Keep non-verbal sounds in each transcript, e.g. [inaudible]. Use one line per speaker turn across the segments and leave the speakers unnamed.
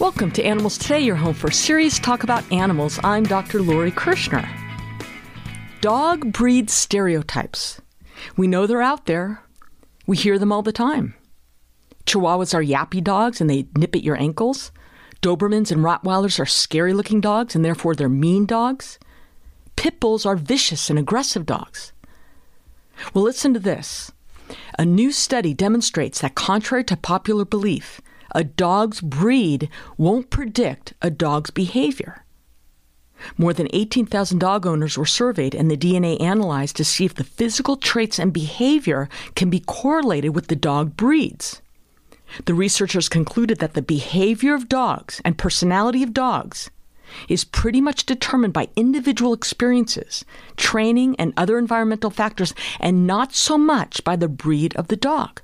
Welcome to Animals Today, your home for serious talk about animals. I'm Dr. Lori Kirschner. Dog breed stereotypes. We know they're out there. We hear them all the time. Chihuahuas are yappy dogs and they nip at your ankles. Dobermans and Rottweilers are scary looking dogs and therefore they're mean dogs. Pit bulls are vicious and aggressive dogs. Well, listen to this. A new study demonstrates that, contrary to popular belief, a dog's breed won't predict a dog's behavior. More than 18,000 dog owners were surveyed and the DNA analyzed to see if the physical traits and behavior can be correlated with the dog breeds. The researchers concluded that the behavior of dogs and personality of dogs is pretty much determined by individual experiences, training, and other environmental factors, and not so much by the breed of the dog.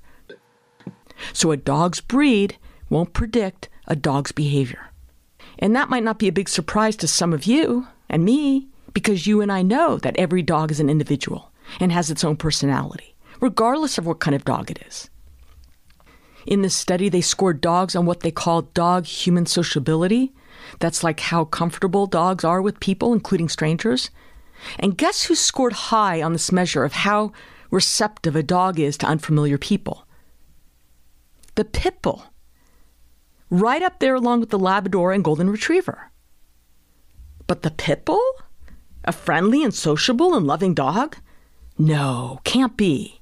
So a dog's breed won't predict a dog's behavior. And that might not be a big surprise to some of you and me, because you and I know that every dog is an individual and has its own personality, regardless of what kind of dog it is. In this study, they scored dogs on what they call dog human sociability. That's like how comfortable dogs are with people, including strangers. And guess who scored high on this measure of how receptive a dog is to unfamiliar people? The pit bull right up there along with the Labrador and Golden Retriever. But the pit bull? A friendly and sociable and loving dog? No, can't be.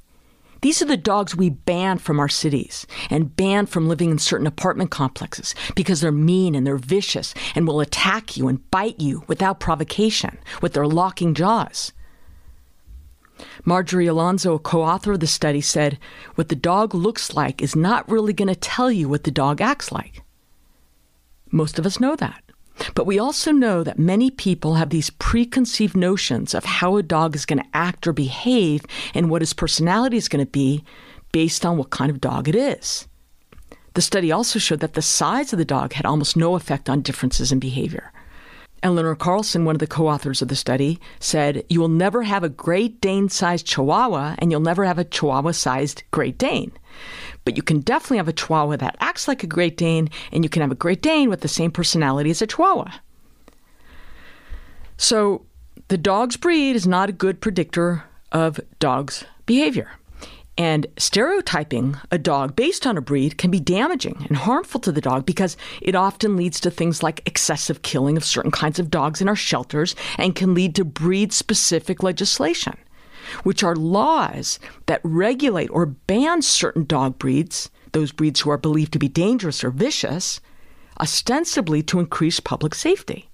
These are the dogs we ban from our cities and ban from living in certain apartment complexes because they're mean and they're vicious and will attack you and bite you without provocation with their locking jaws. Marjorie Alonso, a co author of the study, said, What the dog looks like is not really going to tell you what the dog acts like. Most of us know that. But we also know that many people have these preconceived notions of how a dog is going to act or behave and what his personality is going to be based on what kind of dog it is. The study also showed that the size of the dog had almost no effect on differences in behavior. Elinor Karlsson, one of the co authors of the study, said, You will never have a Great Dane sized Chihuahua, and you'll never have a Chihuahua sized Great Dane. But you can definitely have a Chihuahua that acts like a Great Dane, and you can have a Great Dane with the same personality as a Chihuahua. So, the dog's breed is not a good predictor of dog's behavior. And stereotyping a dog based on a breed can be damaging and harmful to the dog because it often leads to things like excessive killing of certain kinds of dogs in our shelters and can lead to breed specific legislation, which are laws that regulate or ban certain dog breeds, those breeds who are believed to be dangerous or vicious, ostensibly to increase public safety.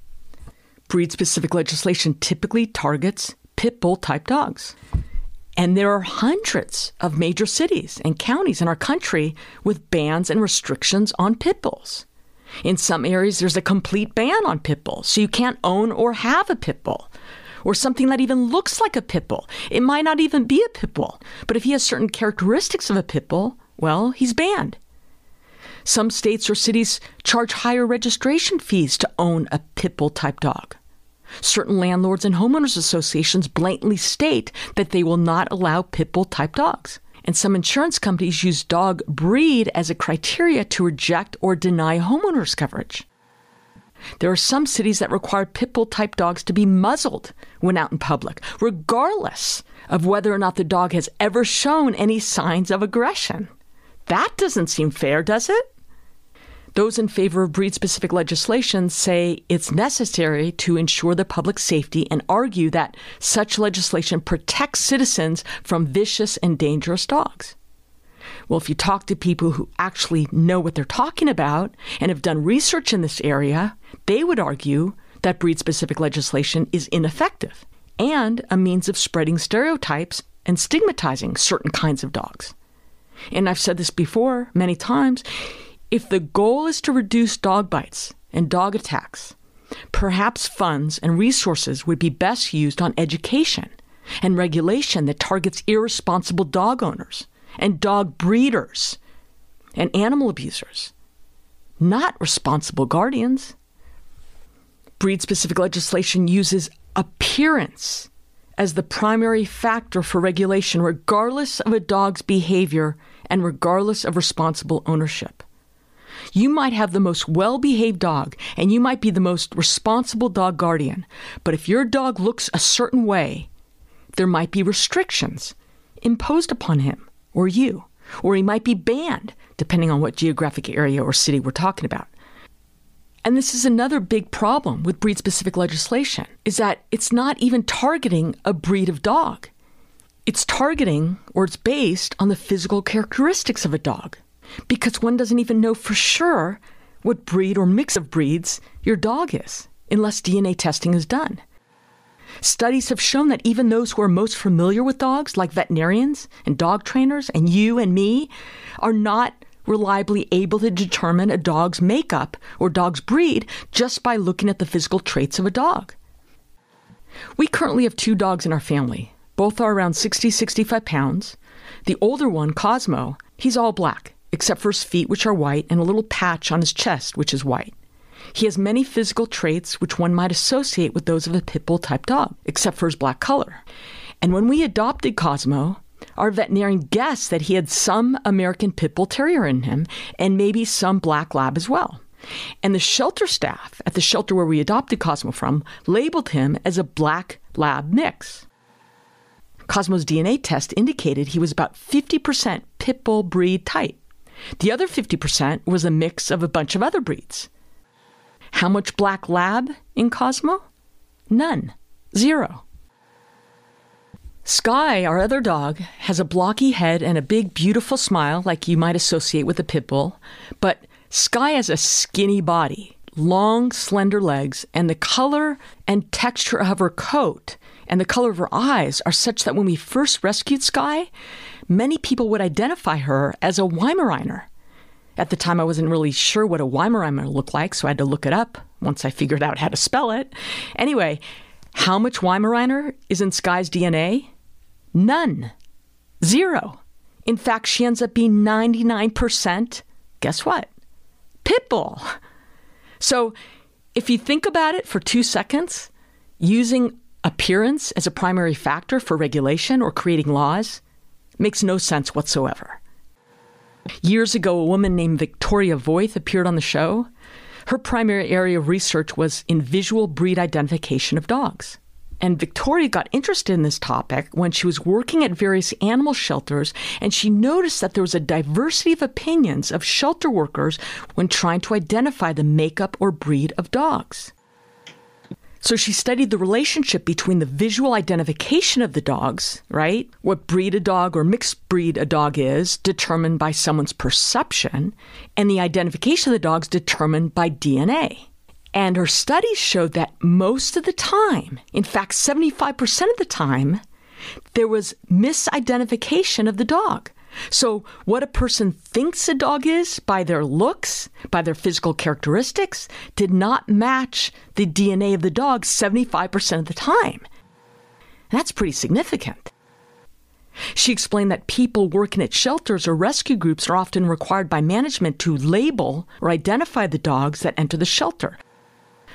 Breed specific legislation typically targets pit bull type dogs. And there are hundreds of major cities and counties in our country with bans and restrictions on pit bulls. In some areas, there's a complete ban on pit bulls, so you can't own or have a pit bull. Or something that even looks like a pit bull. It might not even be a pit bull, but if he has certain characteristics of a pit bull, well, he's banned. Some states or cities charge higher registration fees to own a pit bull type dog. Certain landlords and homeowners associations blatantly state that they will not allow pit bull type dogs. And some insurance companies use dog breed as a criteria to reject or deny homeowners coverage. There are some cities that require pit bull type dogs to be muzzled when out in public, regardless of whether or not the dog has ever shown any signs of aggression. That doesn't seem fair, does it? Those in favor of breed specific legislation say it's necessary to ensure the public safety and argue that such legislation protects citizens from vicious and dangerous dogs. Well, if you talk to people who actually know what they're talking about and have done research in this area, they would argue that breed specific legislation is ineffective and a means of spreading stereotypes and stigmatizing certain kinds of dogs. And I've said this before many times if the goal is to reduce dog bites and dog attacks, perhaps funds and resources would be best used on education and regulation that targets irresponsible dog owners and dog breeders and animal abusers, not responsible guardians. Breed specific legislation uses appearance as the primary factor for regulation, regardless of a dog's behavior and regardless of responsible ownership. You might have the most well behaved dog and you might be the most responsible dog guardian. But if your dog looks a certain way, there might be restrictions imposed upon him or you, or he might be banned, depending on what geographic area or city we're talking about. And this is another big problem with breed specific legislation is that it's not even targeting a breed of dog. It's targeting or it's based on the physical characteristics of a dog because one doesn't even know for sure what breed or mix of breeds your dog is unless DNA testing is done. Studies have shown that even those who are most familiar with dogs, like veterinarians and dog trainers and you and me, are not reliably able to determine a dog's makeup or dog's breed just by looking at the physical traits of a dog. We currently have two dogs in our family. Both are around 60, 65 pounds. The older one, Cosmo, he's all black, except for his feet, which are white, and a little patch on his chest, which is white. He has many physical traits which one might associate with those of a pit bull type dog, except for his black color. And when we adopted Cosmo, our veterinarian guessed that he had some American Pit Bull Terrier in him and maybe some Black Lab as well. And the shelter staff at the shelter where we adopted Cosmo from labeled him as a Black Lab mix. Cosmo's DNA test indicated he was about 50% Pit Bull breed type. The other 50% was a mix of a bunch of other breeds. How much Black Lab in Cosmo? None. Zero. Sky, our other dog, has a blocky head and a big, beautiful smile like you might associate with a pit bull. But Sky has a skinny body, long, slender legs, and the color and texture of her coat and the color of her eyes are such that when we first rescued Sky, many people would identify her as a Weimaraner. At the time, I wasn't really sure what a Weimaraner looked like, so I had to look it up once I figured out how to spell it. Anyway, how much Weimaraner is in Sky's DNA? None. Zero. In fact, she ends up being 99%, guess what? Pitbull. So if you think about it for two seconds, using appearance as a primary factor for regulation or creating laws makes no sense whatsoever. Years ago, a woman named Victoria Voith appeared on the show. Her primary area of research was in visual breed identification of dogs. And Victoria got interested in this topic when she was working at various animal shelters and she noticed that there was a diversity of opinions of shelter workers when trying to identify the makeup or breed of dogs. So she studied the relationship between the visual identification of the dogs, right? What breed a dog or mixed breed a dog is, determined by someone's perception, and the identification of the dogs determined by DNA. And her studies showed that most of the time, in fact, 75% of the time, there was misidentification of the dog. So, what a person thinks a dog is by their looks, by their physical characteristics, did not match the DNA of the dog 75% of the time. That's pretty significant. She explained that people working at shelters or rescue groups are often required by management to label or identify the dogs that enter the shelter.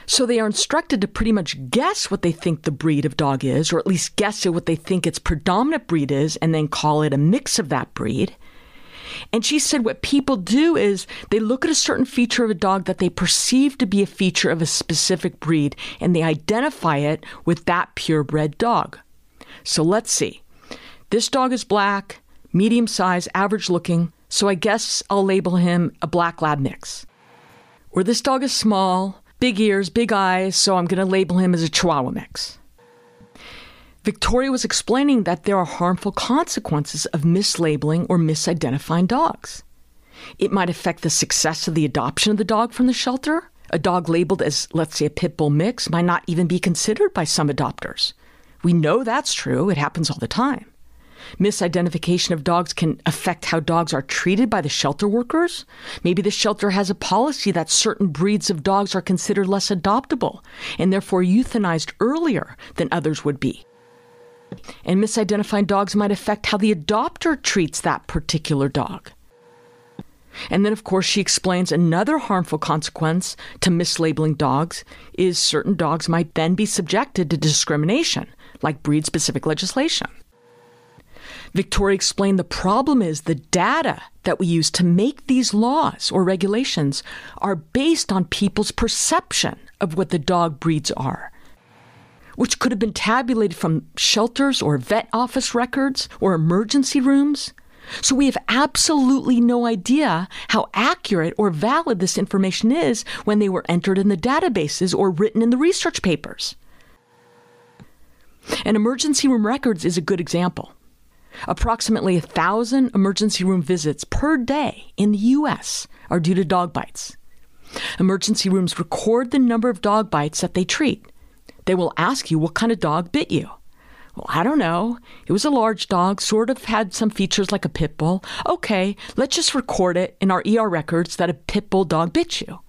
So they are instructed to pretty much guess what they think the breed of dog is, or at least guess at what they think its predominant breed is, and then call it a mix of that breed. And she said what people do is they look at a certain feature of a dog that they perceive to be a feature of a specific breed, and they identify it with that purebred dog. So let's see. This dog is black, medium size, average looking, so I guess I'll label him a black lab mix. Or this dog is small, big ears, big eyes, so I'm going to label him as a Chihuahua mix. Victoria was explaining that there are harmful consequences of mislabeling or misidentifying dogs. It might affect the success of the adoption of the dog from the shelter. A dog labeled as, let's say, a pit bull mix might not even be considered by some adopters. We know that's true, it happens all the time. Misidentification of dogs can affect how dogs are treated by the shelter workers. Maybe the shelter has a policy that certain breeds of dogs are considered less adoptable and therefore euthanized earlier than others would be. And misidentifying dogs might affect how the adopter treats that particular dog. And then, of course, she explains another harmful consequence to mislabeling dogs is certain dogs might then be subjected to discrimination, like breed specific legislation. Victoria explained the problem is the data that we use to make these laws or regulations are based on people's perception of what the dog breeds are, which could have been tabulated from shelters or vet office records or emergency rooms. So we have absolutely no idea how accurate or valid this information is when they were entered in the databases or written in the research papers. And emergency room records is a good example. Approximately a thousand emergency room visits per day in the U.S. are due to dog bites. Emergency rooms record the number of dog bites that they treat. They will ask you what kind of dog bit you. Well, I don't know. It was a large dog, sort of had some features like a pit bull. Okay, let's just record it in our ER records that a pit bull dog bit you.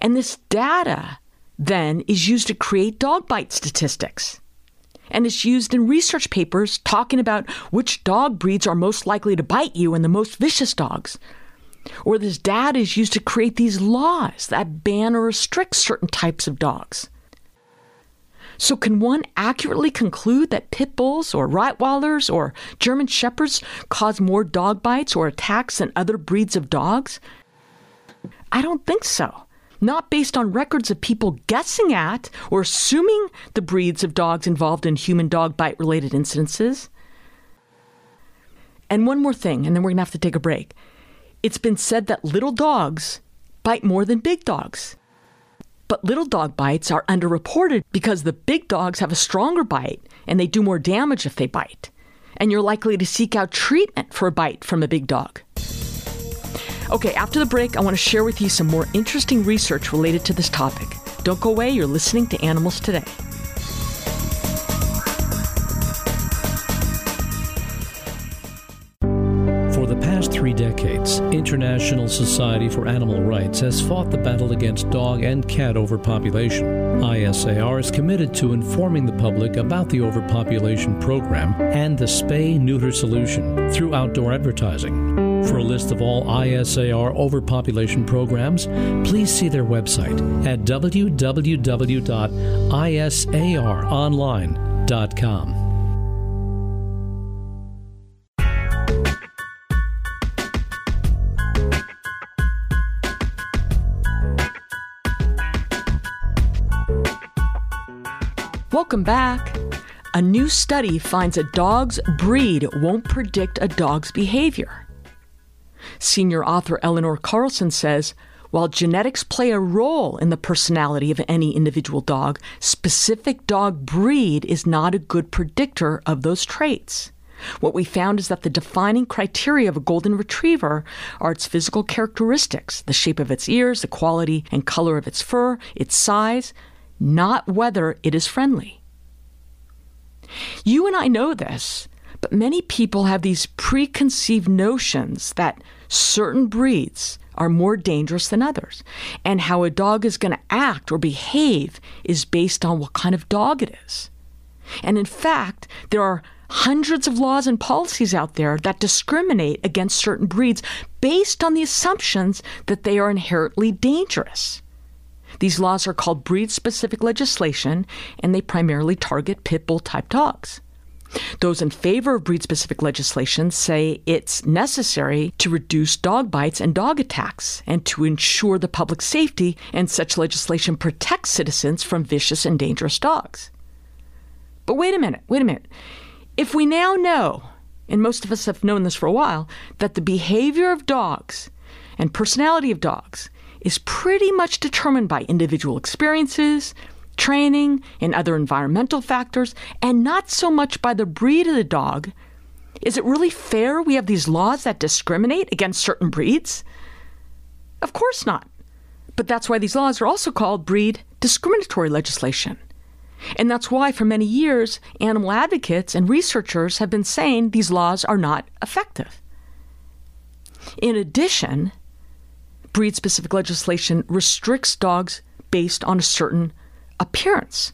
And this data then is used to create dog bite statistics. And it's used in research papers talking about which dog breeds are most likely to bite you and the most vicious dogs. Or this data is used to create these laws that ban or restrict certain types of dogs. So, can one accurately conclude that pit bulls or Rottweilers or German Shepherds cause more dog bites or attacks than other breeds of dogs? I don't think so. Not based on records of people guessing at or assuming the breeds of dogs involved in human dog bite related incidences. And one more thing, and then we're going to have to take a break. It's been said that little dogs bite more than big dogs. But little dog bites are underreported because the big dogs have a stronger bite and they do more damage if they bite. And you're likely to seek out treatment for a bite from a big dog. Okay, after the break, I want to share with you some more interesting research related to this topic. Don't go away, you're listening to Animals Today.
For the past three decades, International Society for Animal Rights has fought the battle against dog and cat overpopulation. ISAR is committed to informing the public about the overpopulation program and the spay neuter solution through outdoor advertising. For a list of all ISAR overpopulation programs, please see their website at www.isaronline.com.
Welcome back. A new study finds a dog's breed won't predict a dog's behavior. Senior author Elinor Karlsson says while genetics play a role in the personality of any individual dog, specific dog breed is not a good predictor of those traits. What we found is that the defining criteria of a golden retriever are its physical characteristics, the shape of its ears, the quality and color of its fur, its size, not whether it is friendly. You and I know this, but many people have these preconceived notions that certain breeds are more dangerous than others, and how a dog is going to act or behave is based on what kind of dog it is. And in fact, there are hundreds of laws and policies out there that discriminate against certain breeds based on the assumptions that they are inherently dangerous. These laws are called breed specific legislation, and they primarily target pit bull type dogs. Those in favor of breed specific legislation say it's necessary to reduce dog bites and dog attacks and to ensure the public safety, and such legislation protects citizens from vicious and dangerous dogs. But wait a minute, wait a minute. If we now know, and most of us have known this for a while, that the behavior of dogs and personality of dogs is pretty much determined by individual experiences, training, and other environmental factors, and not so much by the breed of the dog. Is it really fair we have these laws that discriminate against certain breeds? Of course not. But that's why these laws are also called breed discriminatory legislation. And that's why, for many years, animal advocates and researchers have been saying these laws are not effective. In addition, breed specific legislation restricts dogs based on a certain appearance.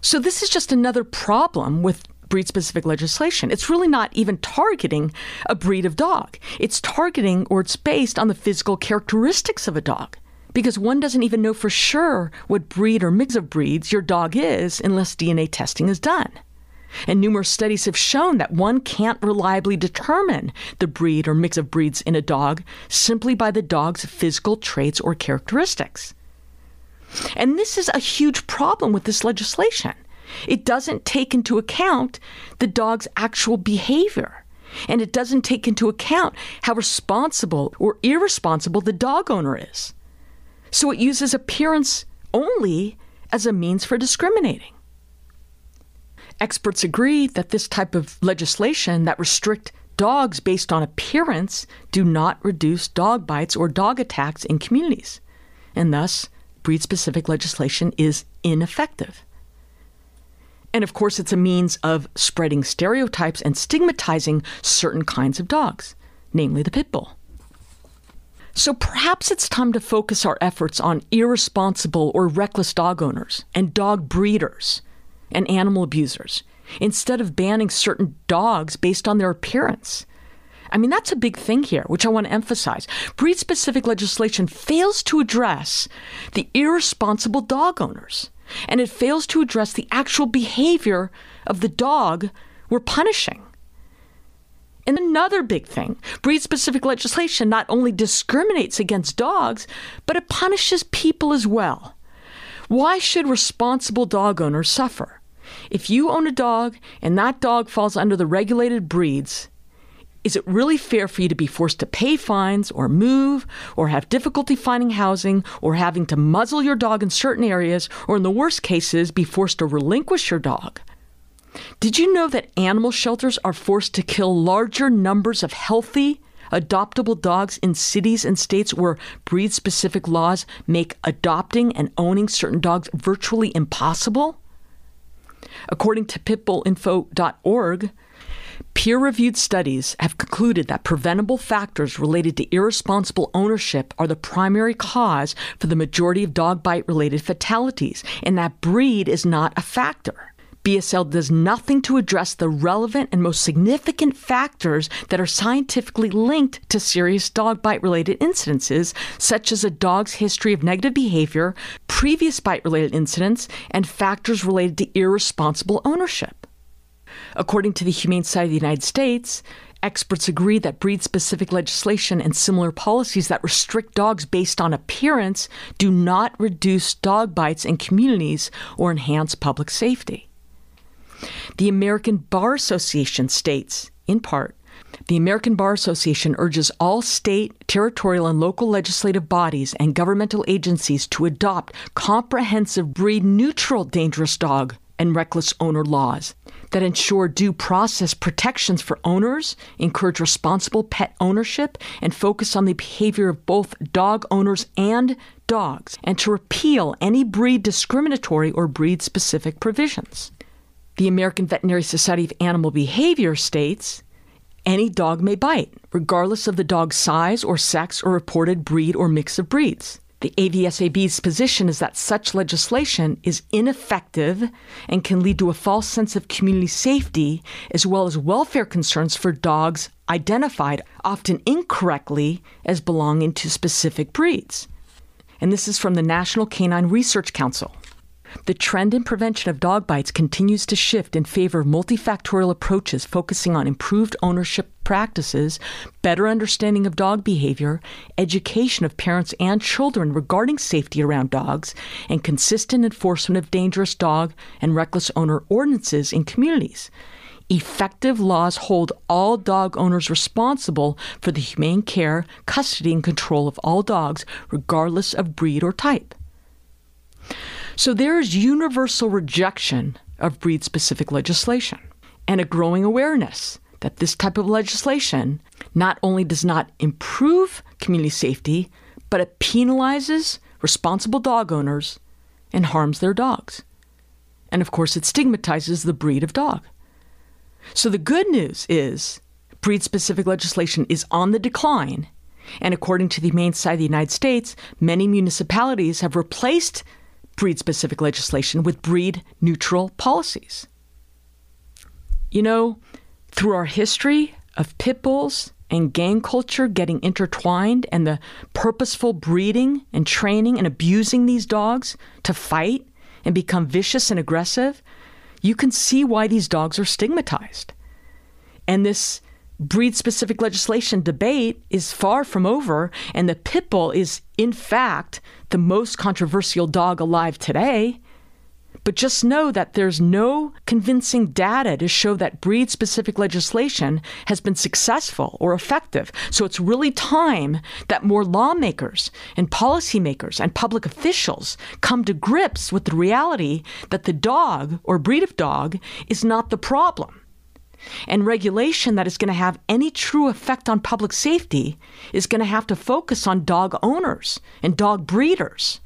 So, this is just another problem with breed specific legislation. It's really not even targeting a breed of dog, it's targeting or it's based on the physical characteristics of a dog. Because one doesn't even know for sure what breed or mix of breeds your dog is unless DNA testing is done. And numerous studies have shown that one can't reliably determine the breed or mix of breeds in a dog simply by the dog's physical traits or characteristics. And this is a huge problem with this legislation. It doesn't take into account the dog's actual behavior. And it doesn't take into account how responsible or irresponsible the dog owner is. So it uses appearance only as a means for discriminating. Experts agree that this type of legislation that restrict dogs based on appearance do not reduce dog bites or dog attacks in communities. And thus, breed specific legislation is ineffective. And of course, it's a means of spreading stereotypes and stigmatizing certain kinds of dogs, namely the pit bull. So perhaps it's time to focus our efforts on irresponsible or reckless dog owners and dog breeders and animal abusers instead of banning certain dogs based on their appearance. I mean, that's a big thing here, which I want to emphasize. Breed specific legislation fails to address the irresponsible dog owners and it fails to address the actual behavior of the dog we're punishing. And another big thing breed specific legislation not only discriminates against dogs, but it punishes people as well. Why should responsible dog owners suffer? If you own a dog and that dog falls under the regulated breeds, is it really fair for you to be forced to pay fines or move or have difficulty finding housing or having to muzzle your dog in certain areas or, in the worst cases, be forced to relinquish your dog? Did you know that animal shelters are forced to kill larger numbers of healthy, adoptable dogs in cities and states where breed specific laws make adopting and owning certain dogs virtually impossible? According to pitbullinfo.org, Peer reviewed studies have concluded that preventable factors related to irresponsible ownership are the primary cause for the majority of dog bite related fatalities, and that breed is not a factor. BSL does nothing to address the relevant and most significant factors that are scientifically linked to serious dog bite related incidences, such as a dog's history of negative behavior, previous bite related incidents, and factors related to irresponsible ownership. According to the Humane Society of the United States, experts agree that breed specific legislation and similar policies that restrict dogs based on appearance do not reduce dog bites in communities or enhance public safety. The American Bar Association states, in part, the American Bar Association urges all state, territorial, and local legislative bodies and governmental agencies to adopt comprehensive breed neutral dangerous dog and reckless owner laws that ensure due process protections for owners, encourage responsible pet ownership, and focus on the behavior of both dog owners and dogs, and to repeal any breed discriminatory or breed specific provisions. The American Veterinary Society of Animal Behavior states any dog may bite, regardless of the dog's size or sex or reported breed or mix of breeds. The AVSAB's position is that such legislation is ineffective and can lead to a false sense of community safety as well as welfare concerns for dogs identified, often incorrectly, as belonging to specific breeds. And this is from the National Canine Research Council. The trend in prevention of dog bites continues to shift in favor of multifactorial approaches focusing on improved ownership practices, better understanding of dog behavior, education of parents and children regarding safety around dogs, and consistent enforcement of dangerous dog and reckless owner ordinances in communities. Effective laws hold all dog owners responsible for the humane care, custody, and control of all dogs, regardless of breed or type. So there is universal rejection of breed specific legislation and a growing awareness that this type of legislation not only does not improve community safety, but it penalizes responsible dog owners and harms their dogs. And of course, it stigmatizes the breed of dog. So the good news is breed specific legislation is on the decline. And according to the Humane Society of the United States, many municipalities have replaced breed specific legislation with breed neutral policies. You know, through our history of pit bulls and gang culture getting intertwined and the purposeful breeding and training and abusing these dogs to fight and become vicious and aggressive, you can see why these dogs are stigmatized. And this breed specific legislation debate is far from over, and the pit bull is, in fact, the most controversial dog alive today. But just know that there's no convincing data to show that breed specific legislation has been successful or effective. So it's really time that more lawmakers and policymakers and public officials come to grips with the reality that the dog or breed of dog is not the problem. And regulation that is going to have any true effect on public safety is going to have to focus on dog owners and dog breeders.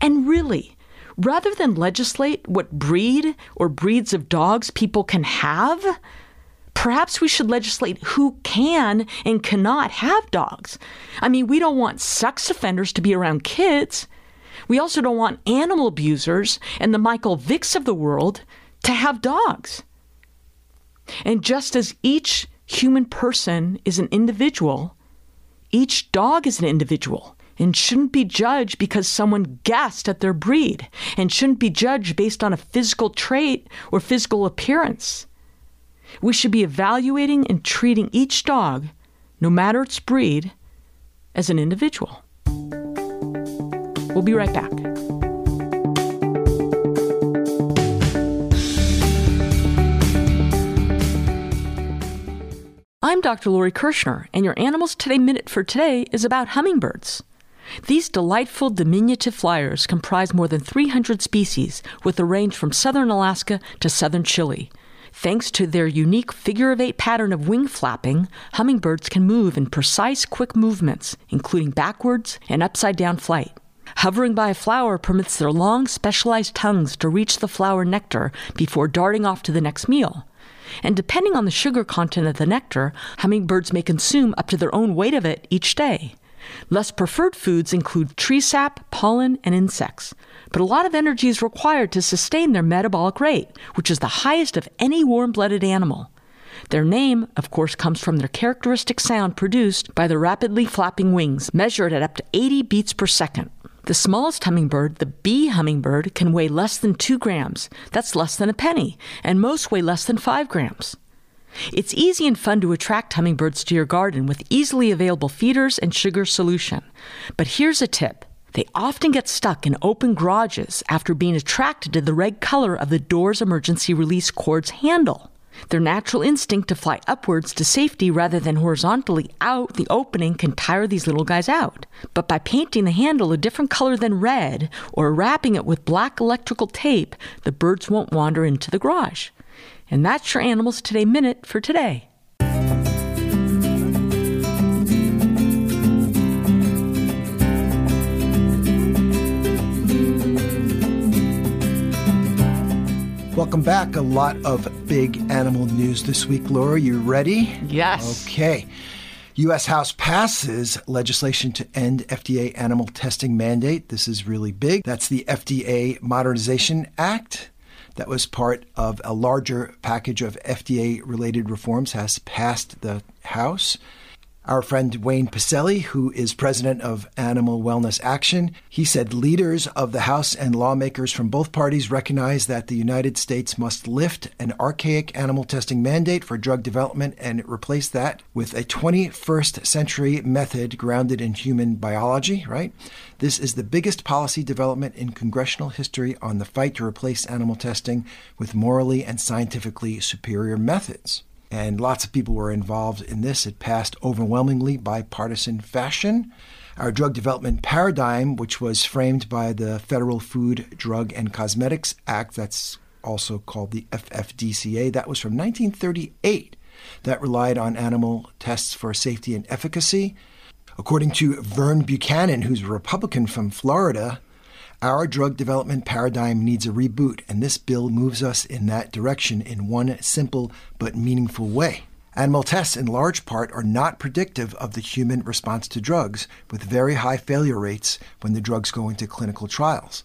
And really, rather than legislate what breed or breeds of dogs people can have, perhaps we should legislate who can and cannot have dogs. I mean, we don't want sex offenders to be around kids. We also don't want animal abusers and the Michael Vicks of the world to have dogs. And just as each human person is an individual, each dog is an individual and shouldn't be judged because someone guessed at their breed and shouldn't be judged based on a physical trait or physical appearance. We should be evaluating and treating each dog, no matter its breed, as an individual. We'll be right back. I'm Dr. Lori Kirschner, and your Animals Today Minute for today is about hummingbirds. These delightful diminutive flyers comprise more than 300 species with a range from southern Alaska to southern Chile. Thanks to their unique figure of eight pattern of wing flapping, hummingbirds can move in precise, quick movements, including backwards and upside down flight. Hovering by a flower permits their long, specialized tongues to reach the flower nectar before darting off to the next meal. And depending on the sugar content of the nectar, hummingbirds may consume up to their own weight of it each day. Less preferred foods include tree sap, pollen, and insects. But a lot of energy is required to sustain their metabolic rate, which is the highest of any warm blooded animal. Their name, of course, comes from their characteristic sound produced by the rapidly flapping wings, measured at up to 80 beats per second. The smallest hummingbird, the bee hummingbird, can weigh less than 2 grams. That's less than a penny, and most weigh less than 5 grams. It's easy and fun to attract hummingbirds to your garden with easily available feeders and sugar solution. But here's a tip. They often get stuck in open garages after being attracted to the red color of the door's emergency release cord's handle. Their natural instinct to fly upwards to safety rather than horizontally out the opening can tire these little guys out. But by painting the handle a different color than red or wrapping it with black electrical tape, the birds won't wander into the garage. And that's your Animals Today Minute for today.
Welcome back. A lot of big animal news this week. Laura, you ready?
Yes.
Okay. U.S. House passes legislation to end FDA animal testing mandate. This is really big. That's the FDA Modernization Act. That was part of a larger package of FDA related reforms, has passed the House our friend Wayne Pacelle, who is president of Animal Wellness Action, he said leaders of the House and lawmakers from both parties recognize that the United States must lift an archaic animal testing mandate for drug development and replace that with a 21st century method grounded in human biology, right? This is the biggest policy development in congressional history on the fight to replace animal testing with morally and scientifically superior methods and lots of people were involved in this. It passed overwhelmingly bipartisan fashion. Our drug development paradigm, which was framed by the Federal Food, Drug, and Cosmetics Act, that's also called the FFDCA, that was from 1938. That relied on animal tests for safety and efficacy. According to Vern Buchanan, who's a Republican from Florida, our drug development paradigm needs a reboot, and this bill moves us in that direction in one simple but meaningful way. Animal tests, in large part, are not predictive of the human response to drugs, with very high failure rates when the drugs go into clinical trials.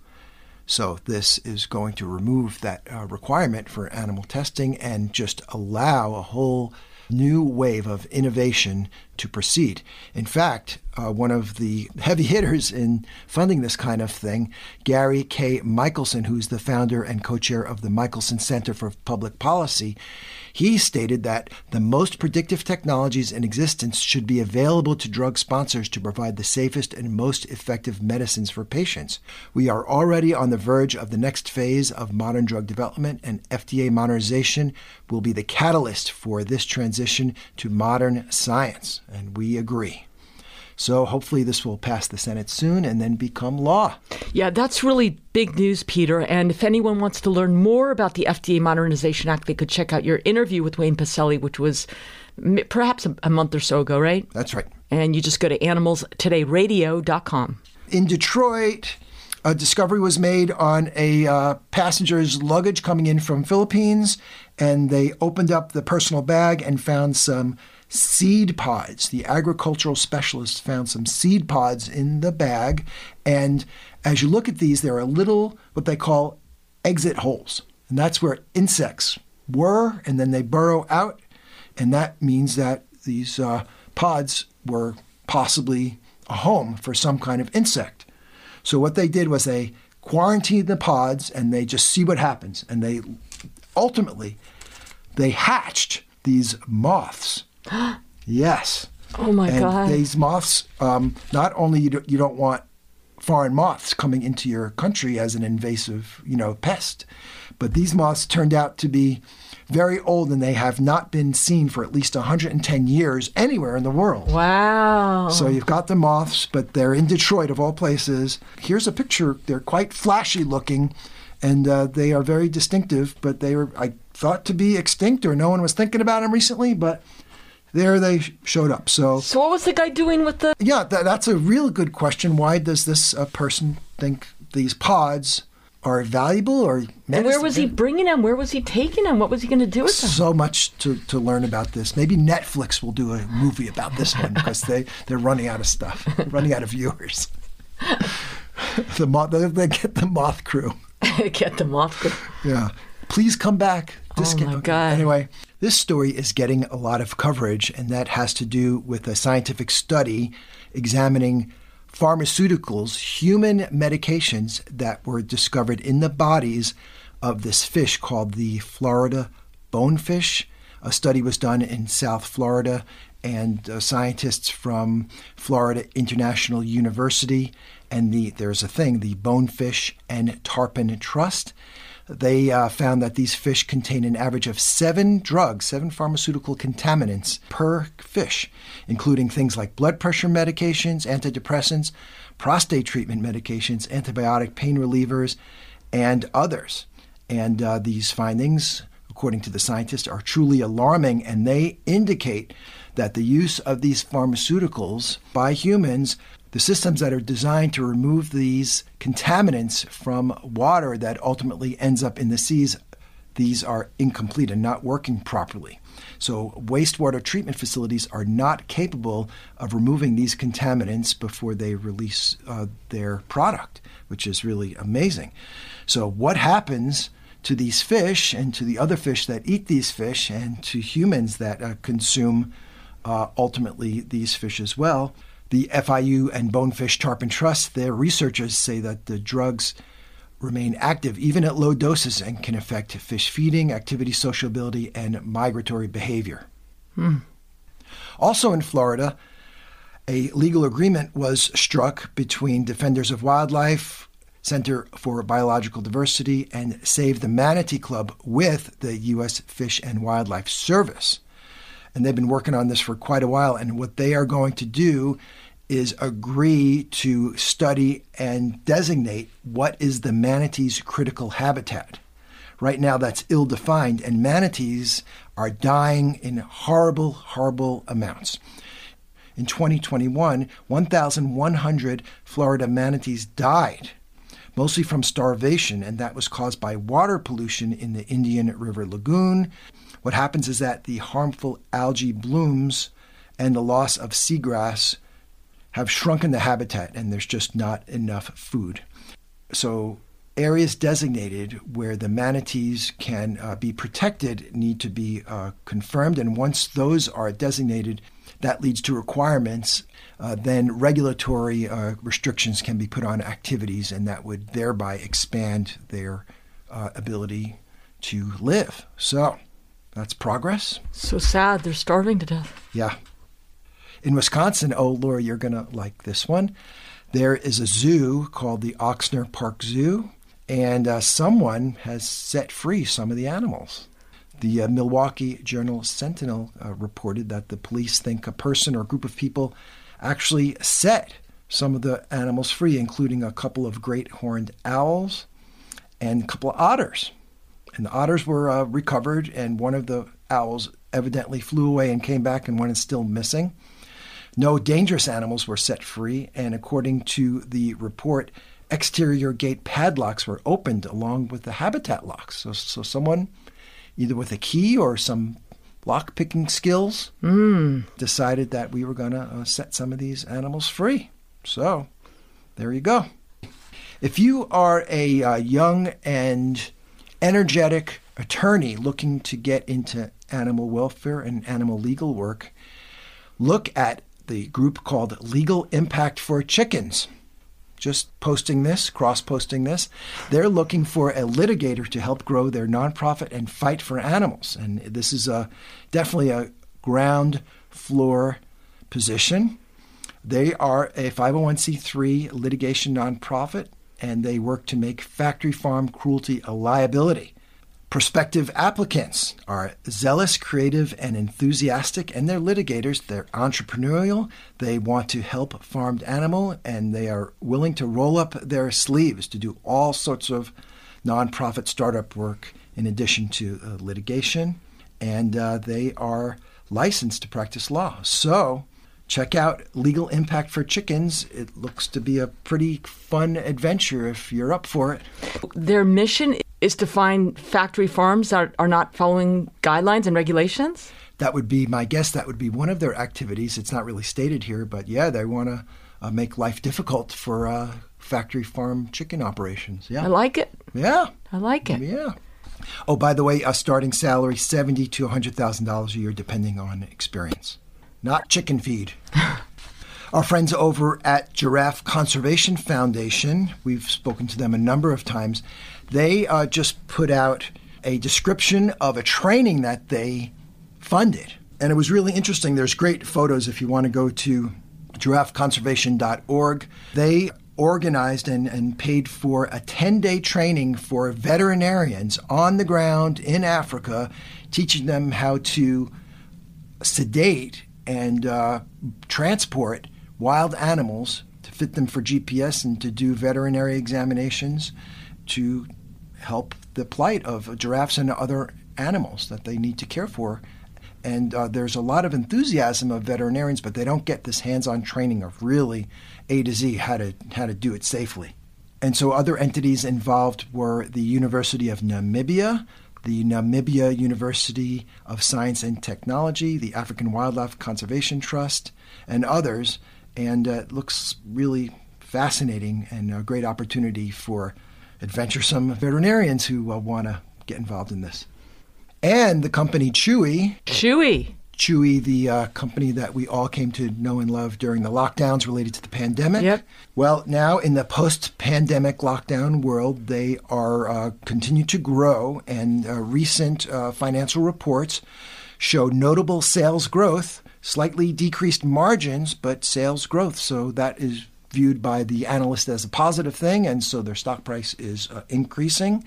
So, this is going to remove that uh, requirement for animal testing and just allow a whole new wave of innovation to proceed. In fact, uh, one of the heavy hitters in funding this kind of thing, Gary K. Michelson, who's the founder and co chair of the Michelson Center for Public Policy, he stated that the most predictive technologies in existence should be available to drug sponsors to provide the safest and most effective medicines for patients. We are already on the verge of the next phase of modern drug development, and FDA modernization will be the catalyst for this transition to modern science. And we agree. So hopefully this will pass the Senate soon and then become law.
Yeah, that's really big news, Peter. And if anyone wants to learn more about the FDA Modernization Act, they could check out your interview with Wayne Pacelle, which was perhaps a month or so ago, right?
That's right.
And you just go to animalstodayradio.com.
In Detroit, a discovery was made on a uh, passenger's luggage coming in from Philippines, and they opened up the personal bag and found some seed pods. The agricultural specialists found some seed pods in the bag. And as you look at these, there are little, what they call exit holes. And that's where insects were, and then they burrow out. And that means that these uh, pods were possibly a home for some kind of insect. So what they did was they quarantined the pods and they just see what happens. And they ultimately they hatched these moths [gasps] yes.
Oh my
and
God.
These moths, um, not only you, do, you don't want foreign moths coming into your country as an invasive, you know, pest, but these moths turned out to be very old and they have not been seen for at least 110 years anywhere in the world.
Wow.
So you've got the moths, but they're in Detroit of all places. Here's a picture. They're quite flashy looking and uh, they are very distinctive, but they were, I thought, to be extinct or no one was thinking about them recently, but there they showed up. So,
so what was the guy doing with the?
Yeah, that, that's a real good question. Why does this uh, person think these pods are valuable or?
And where was he bringing them? Where was he taking them? What was he going to do with them?
So much to, to learn about this. Maybe Netflix will do a movie about this one because they they're running out of stuff, [laughs] running out of viewers. [laughs] the moth, they, they get the moth crew. [laughs]
get them off.
Yeah. Please come back.
This oh my God.
Anyway, this story is getting a lot of coverage, and that has to do with a scientific study examining pharmaceuticals, human medications that were discovered in the bodies of this fish called the Florida bonefish. A study was done in South Florida, and uh, scientists from Florida International University and the there's a thing, the Bonefish and Tarpon Trust they uh, found that these fish contain an average of seven drugs, seven pharmaceutical contaminants per fish, including things like blood pressure medications, antidepressants, prostate treatment medications, antibiotic pain relievers, and others. And uh, these findings, according to the scientists, are truly alarming, and they indicate that the use of these pharmaceuticals by humans the systems that are designed to remove these contaminants from water that ultimately ends up in the seas, these are incomplete and not working properly. So, wastewater treatment facilities are not capable of removing these contaminants before they release uh, their product, which is really amazing. So, what happens to these fish and to the other fish that eat these fish and to humans that uh, consume uh, ultimately these fish as well? The FIU and Bonefish Tarpon Trust, their researchers say that the drugs remain active even at low doses and can affect fish feeding, activity, sociability, and migratory behavior.
Hmm.
Also in Florida, a legal agreement was struck between Defenders of Wildlife, Center for Biological Diversity, and Save the Manatee Club with the U.S. Fish and Wildlife Service and they've been working on this for quite a while. And what they are going to do is agree to study and designate what is the manatee's critical habitat. Right now, that's ill defined, and manatees are dying in horrible, horrible amounts. In 2021, 1,100 Florida manatees died, mostly from starvation, and that was caused by water pollution in the Indian River Lagoon, what happens is that the harmful algae blooms and the loss of seagrass have shrunken the habitat, and there's just not enough food. So, areas designated where the manatees can uh, be protected need to be uh, confirmed, and once those are designated, that leads to requirements, uh, then regulatory uh, restrictions can be put on activities, and that would thereby expand their uh, ability to live. So that's progress.
So sad. They're starving to death.
Yeah. In Wisconsin, oh, Laura, you're going to like this one. There is a zoo called the Ochsner Park Zoo, and uh, someone has set free some of the animals. The uh, Milwaukee Journal Sentinel uh, reported that the police think a person or group of people actually set some of the animals free, including a couple of great horned owls and a couple of otters. And the otters were uh, recovered, and one of the owls evidently flew away and came back, and one is still missing. No dangerous animals were set free, and according to the report, exterior gate padlocks were opened along with the habitat locks. So, so someone, either with a key or some lock picking skills,
mm.
decided that we were going to uh, set some of these animals free. So, there you go. If you are a uh, young and energetic attorney looking to get into animal welfare and animal legal work, look at the group called Legal Impact for Chickens. Just posting this, cross posting this. They're looking for a litigator to help grow their nonprofit and fight for animals. And this is a, definitely a ground floor position. They are a 501c3 litigation nonprofit and they work to make factory farm cruelty a liability. Prospective applicants are zealous, creative, and enthusiastic, and they're litigators. They're entrepreneurial. They want to help farmed animal, and they are willing to roll up their sleeves to do all sorts of nonprofit startup work in addition to uh, litigation. And uh, they are licensed to practice law. So check out Legal Impact for Chickens. It looks to be a pretty fun adventure if you're up for it.
Their mission is to find factory farms that are not following guidelines and regulations?
That would be my guess. That would be one of their activities. It's not really stated here, but yeah, they want to uh, make life difficult for uh, factory farm chicken operations. Yeah,
I like it.
Yeah,
I like it.
Yeah. Oh, by the way, a starting salary seventy to hundred thousand dollars a year, depending on experience not chicken feed. Our friends over at Giraffe Conservation Foundation, we've spoken to them a number of times. They uh, just put out a description of a training that they funded. And it was really interesting. There's great photos if you want to go to giraffeconservation.org. They organized and, and paid for a 10 day training for veterinarians on the ground in Africa, teaching them how to sedate and uh, transport wild animals to fit them for GPS and to do veterinary examinations to help the plight of giraffes and other animals that they need to care for. And uh, there's a lot of enthusiasm of veterinarians, but they don't get this hands-on training of really A to Z how to how to do it safely. And so other entities involved were the University of Namibia, the Namibia University of Science and Technology, the African Wildlife Conservation Trust, and others. And uh, it looks really fascinating and a great opportunity for adventuresome veterinarians who uh, want to get involved in this. And the company Chewy.
Chewy.
Chewy, the uh, company that we all came to know and love during the lockdowns related to the pandemic.
Yep.
Well, now in the post-pandemic lockdown world, they are uh, continue to grow, and uh, recent uh, financial reports show notable sales growth, slightly decreased margins, but sales growth. So that is viewed by the analyst as a positive thing, and so their stock price is uh, increasing.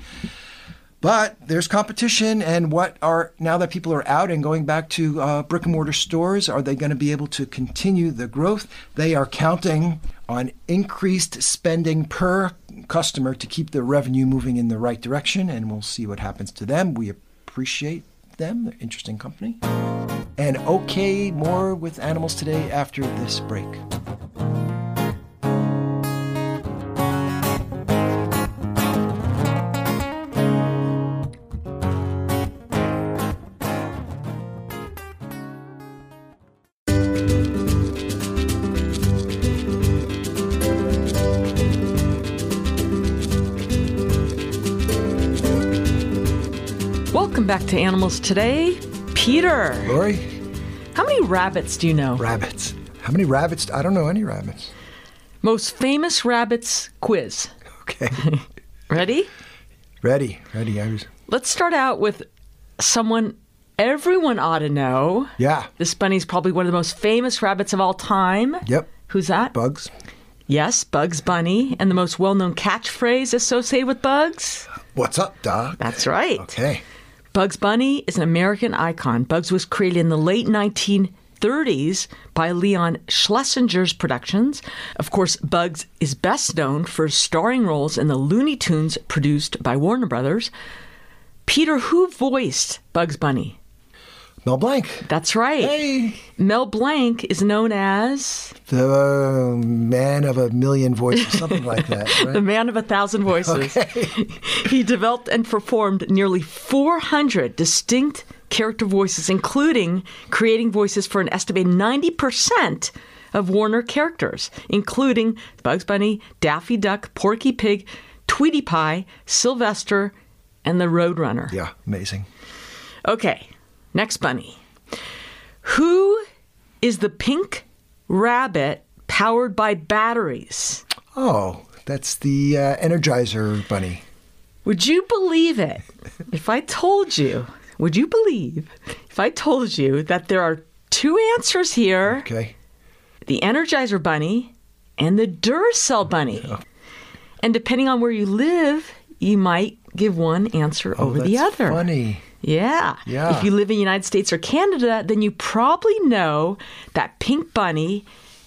But there's competition, and what are now that people are out and going back to uh, brick and mortar stores, are they going to be able to continue the growth? They are counting on increased spending per customer to keep the revenue moving in the right direction, and we'll see what happens to them. We appreciate them, they're interesting company. And okay, more with animals today after this break.
Back to Animals Today. Peter.
Lori?
How many rabbits do you know?
Rabbits. How many rabbits? I don't know any rabbits.
Most famous rabbits quiz.
Okay. [laughs]
Ready?
ready, ready. I was.
Let's start out with someone everyone ought to know.
Yeah.
This bunny's probably one of the most famous rabbits of all time.
Yep.
Who's that?
Bugs.
Yes, Bugs Bunny. And the most well known catchphrase associated with Bugs?
What's up, Doc?
That's right.
Okay.
Bugs Bunny is an American icon. Bugs was created in the late 1930s by Leon Schlesinger's Productions. Of course, Bugs is best known for starring roles in the Looney Tunes produced by Warner Brothers. Peter, who voiced Bugs Bunny?
Mel Blanc.
That's right.
Hey.
Mel Blanc is known as
The uh, man of a million voices, something like that. [laughs] Right?
the man of a thousand voices.
Okay. [laughs]
he developed and performed nearly 400 distinct character voices, including creating voices for an estimated 90% of Warner characters, including Bugs Bunny, Daffy Duck, Porky Pig, Tweety Pie, Sylvester, and the Roadrunner.
yeah, amazing.
Okay, next bunny. Who is the pink rabbit powered by batteries?
Oh, that's the uh, Energizer Bunny.
Would you believe it if I told you? Would you believe if I told you that there are two answers here
Okay.
the Energizer Bunny and the Duracell Bunny? And depending on where you live, you might give one answer over the
Oh,
other.
Funny.
Yeah.
Yeah.
If you live in the United States or Canada, then you probably know that pink bunny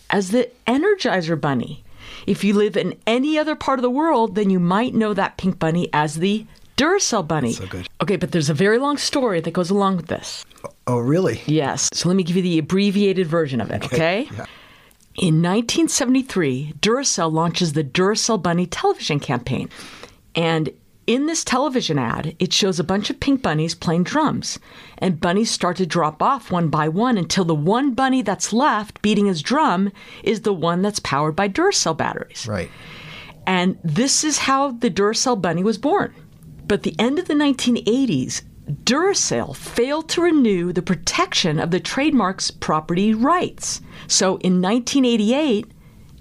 as the Energizer Bunny. If you live in any other part of the world, then you might know that pink bunny as the Duracell Bunny.
so good.
Okay, but there's a very long story that goes along with this.
Oh, oh really?
Yes. So let me give you the abbreviated version of it, okay?
Yeah.
In 1973, Duracell launches the Duracell Bunny television campaign. And in this television ad, it shows a bunch of pink bunnies playing drums. And bunnies start to drop off one by one until the one bunny that's left beating his drum is the one that's powered by Duracell batteries.
Right.
And this is how the Duracell Bunny was born. But the end of the 1980s, Duracell failed to renew the protection of the trademark's property rights. So in 1988,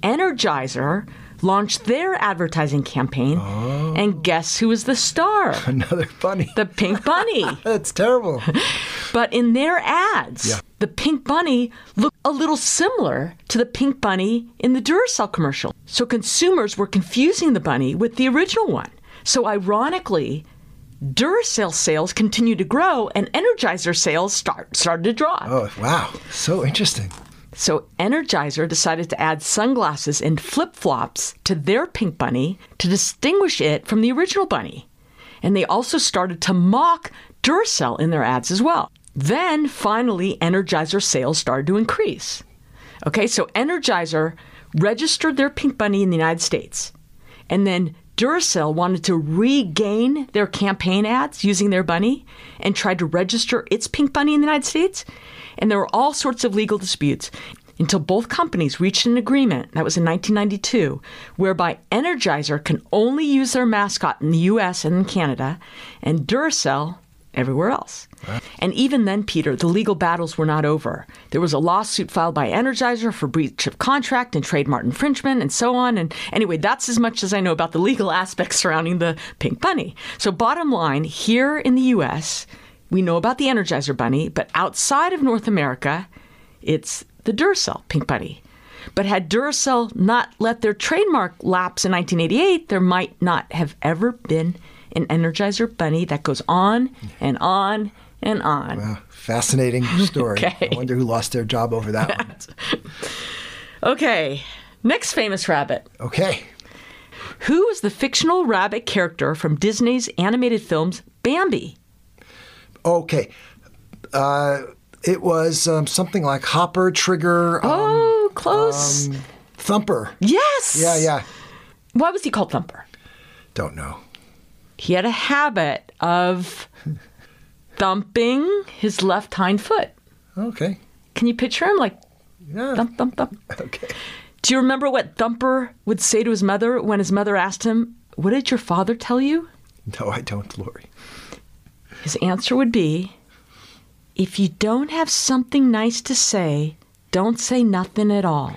Energizer launched their advertising campaign. Oh. And guess who was the star? [laughs]
Another bunny.
The pink bunny. [laughs]
That's terrible. [laughs]
But in their ads,
Yeah.
the pink bunny looked a little similar to the pink bunny in the Duracell commercial. So consumers were confusing the bunny with the original one. So ironically, Duracell sales continued to grow and Energizer sales start, started to drop.
Oh, wow. So interesting.
So Energizer decided to add sunglasses and flip-flops to their pink bunny to distinguish it from the original bunny. And they also started to mock Duracell in their ads as well. Then finally Energizer sales started to increase. Okay, so Energizer registered their pink bunny in the United States. And then Duracell wanted to regain their campaign ads using their bunny and tried to register its pink bunny in the United States. And there were all sorts of legal disputes until both companies reached an agreement that was in 1992 whereby Energizer can only use their mascot in the US and in Canada and Duracell everywhere else. And even then, Peter, the legal battles were not over. There was a lawsuit filed by Energizer for breach of contract and trademark infringement and so on. And anyway, that's as much as I know about the legal [laughs] aspects surrounding the pink bunny. So, bottom line, here in the US, we know about the Energizer bunny, but outside of North America, it's the Duracell pink bunny. But had Duracell not let their trademark lapse in 1988, there might not have ever been an Energizer bunny that goes on and on and on.
Wow. Fascinating story. [laughs]
Okay.
I wonder who lost their job over that one. [laughs]
Okay, next famous rabbit.
Okay.
Who is the fictional rabbit character from Disney's animated films Bambi?
Okay. Uh, it was um, something like Hopper, Trigger, um,
Oh, close.
Thumper.
yes.
Yeah, yeah.
Why was he called Thumper?
Don't know.
He had a habit of thumping his left hind foot.
Okay.
Can you picture him like
Yeah.
thump, thump, thump?
Okay.
Do you remember what Thumper would say to his mother when his mother asked him, What did your father tell you?
No, I don't, Lori.
His answer would be, if you don't have something nice to say, don't say nothing at all.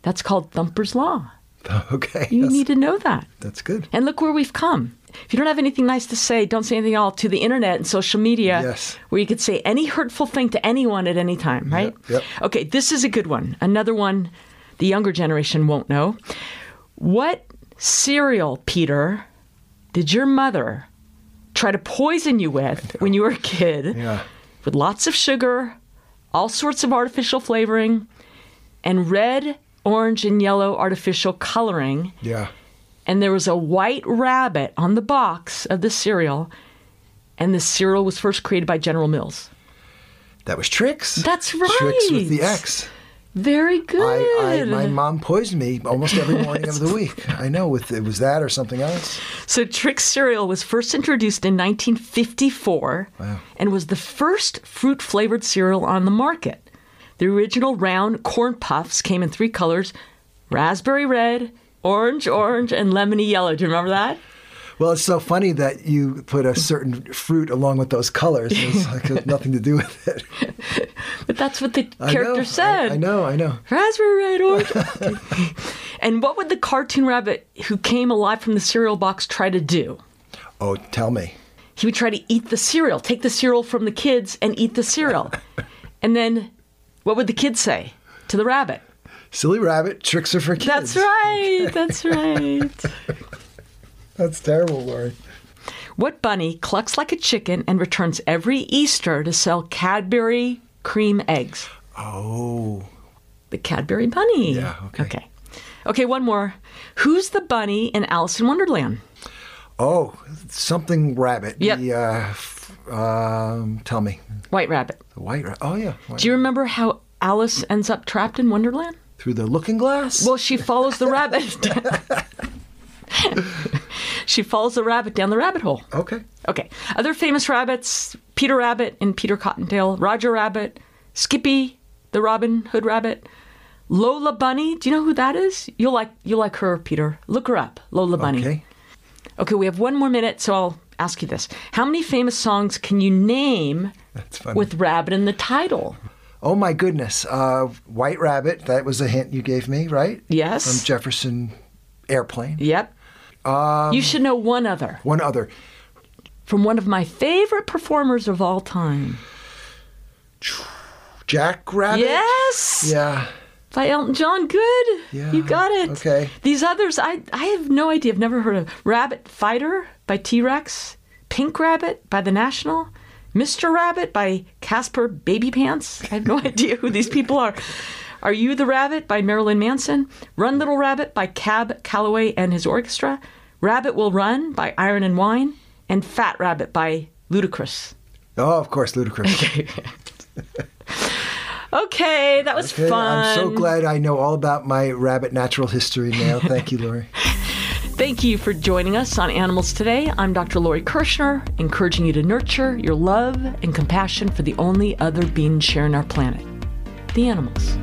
That's called Thumper's Law. [laughs]
Okay.
You need to know that.
That's good.
And look where we've come. If you don't have anything nice to say, don't say anything at all to the internet and social media,
Yes.
where you could say any hurtful thing to anyone at any time, right?
yep.
Okay, this is a good one. Another one the younger generation won't know. What cereal, Peter, did your mother try to poison you with when you were a kid?
Yeah.
With lots of sugar, all sorts of artificial flavoring, and red, orange, and yellow artificial coloring
Yeah.
And there was a white rabbit on the box of the cereal, and the cereal was first created by General Mills.
That was Trix.
That's right.
Tricks with the. X.
Very good.
I, I, my mom poisoned me almost every morning of the week. I know with it was that or something else.
so Trix cereal was first introduced in 1954
Wow.
and was the first fruit flavored cereal on the market. The original round corn puffs came in three colors: raspberry red, orange, orange, and lemony yellow. Do you remember that?
Well, it's so funny that you put a certain fruit along with those colors. It's [laughs] like it has nothing to do with it.
But that's what the
I
character
know,
said.
I, I know. I know.
Raspberry red orange. [laughs] and what would the cartoon rabbit who came alive from the cereal box try to do?
Oh, tell me.
He would try to eat the cereal, take the cereal from the kids and eat the cereal. [laughs] and then what would the kids say to the rabbit?
Silly rabbit Trix are for kids.
That's right. That's right. [laughs]
That's terrible, Lori.
what bunny clucks like a chicken and returns every Easter to sell Cadbury cream eggs?
Oh,
The Cadbury bunny.
Yeah, okay.
Okay. Okay, one more. Who's the bunny in Alice in Wonderland?
oh, something rabbit.
Yep.
The, uh, f- um, tell me.
White rabbit.
The white rabbit. Oh, yeah. White
Do you remember how Alice ends up trapped in Wonderland?
Through the looking glass?
Well, she follows the rabbit. [laughs] [laughs] she follows the rabbit down the rabbit hole.
okay.
Okay. Other famous rabbits Peter Rabbit and Peter Cottontail, Roger Rabbit, Skippy, the Robin Hood Rabbit, Lola Bunny. Do you know who that is? You'll like you'll like her, Peter. Look her up, Lola Bunny.
Okay.
Okay, we have one more minute, so I'll ask you this: How many famous songs can you name with rabbit in the title?
Oh, my goodness. Uh, white rabbit. That was a hint you gave me, right?
Yes.
From Jefferson Airplane.
Yep.
Um,
you should know one other
One other.
from one of my favorite performers of all time.
Jack Rabbit?
Yes.
Yeah.
By Elton John. Good.
Yeah,
You got it.
okay.
These others, I, I have no idea. I've never heard of. Rabbit Fighter by T Rex. Pink Rabbit by The National. Mr. Rabbit by Caspar Babypants. I have no [laughs] idea who these people are. Are You the Rabbit by Marilyn Manson. Run Little Rabbit by Cab Calloway and his orchestra. Rabbit Will Run by Iron and Wine. And Fat Rabbit by Ludacris.
Oh, of course, ludicrous. [laughs]
Okay, that was
Okay,
fun.
I'm so glad I know all about my rabbit natural history now. Thank you, Lori. [laughs]
Thank you for joining us on Animals Today. I'm Dr. Lori Kirschner, encouraging you to nurture your love and compassion for the only other being sharing our planet the animals.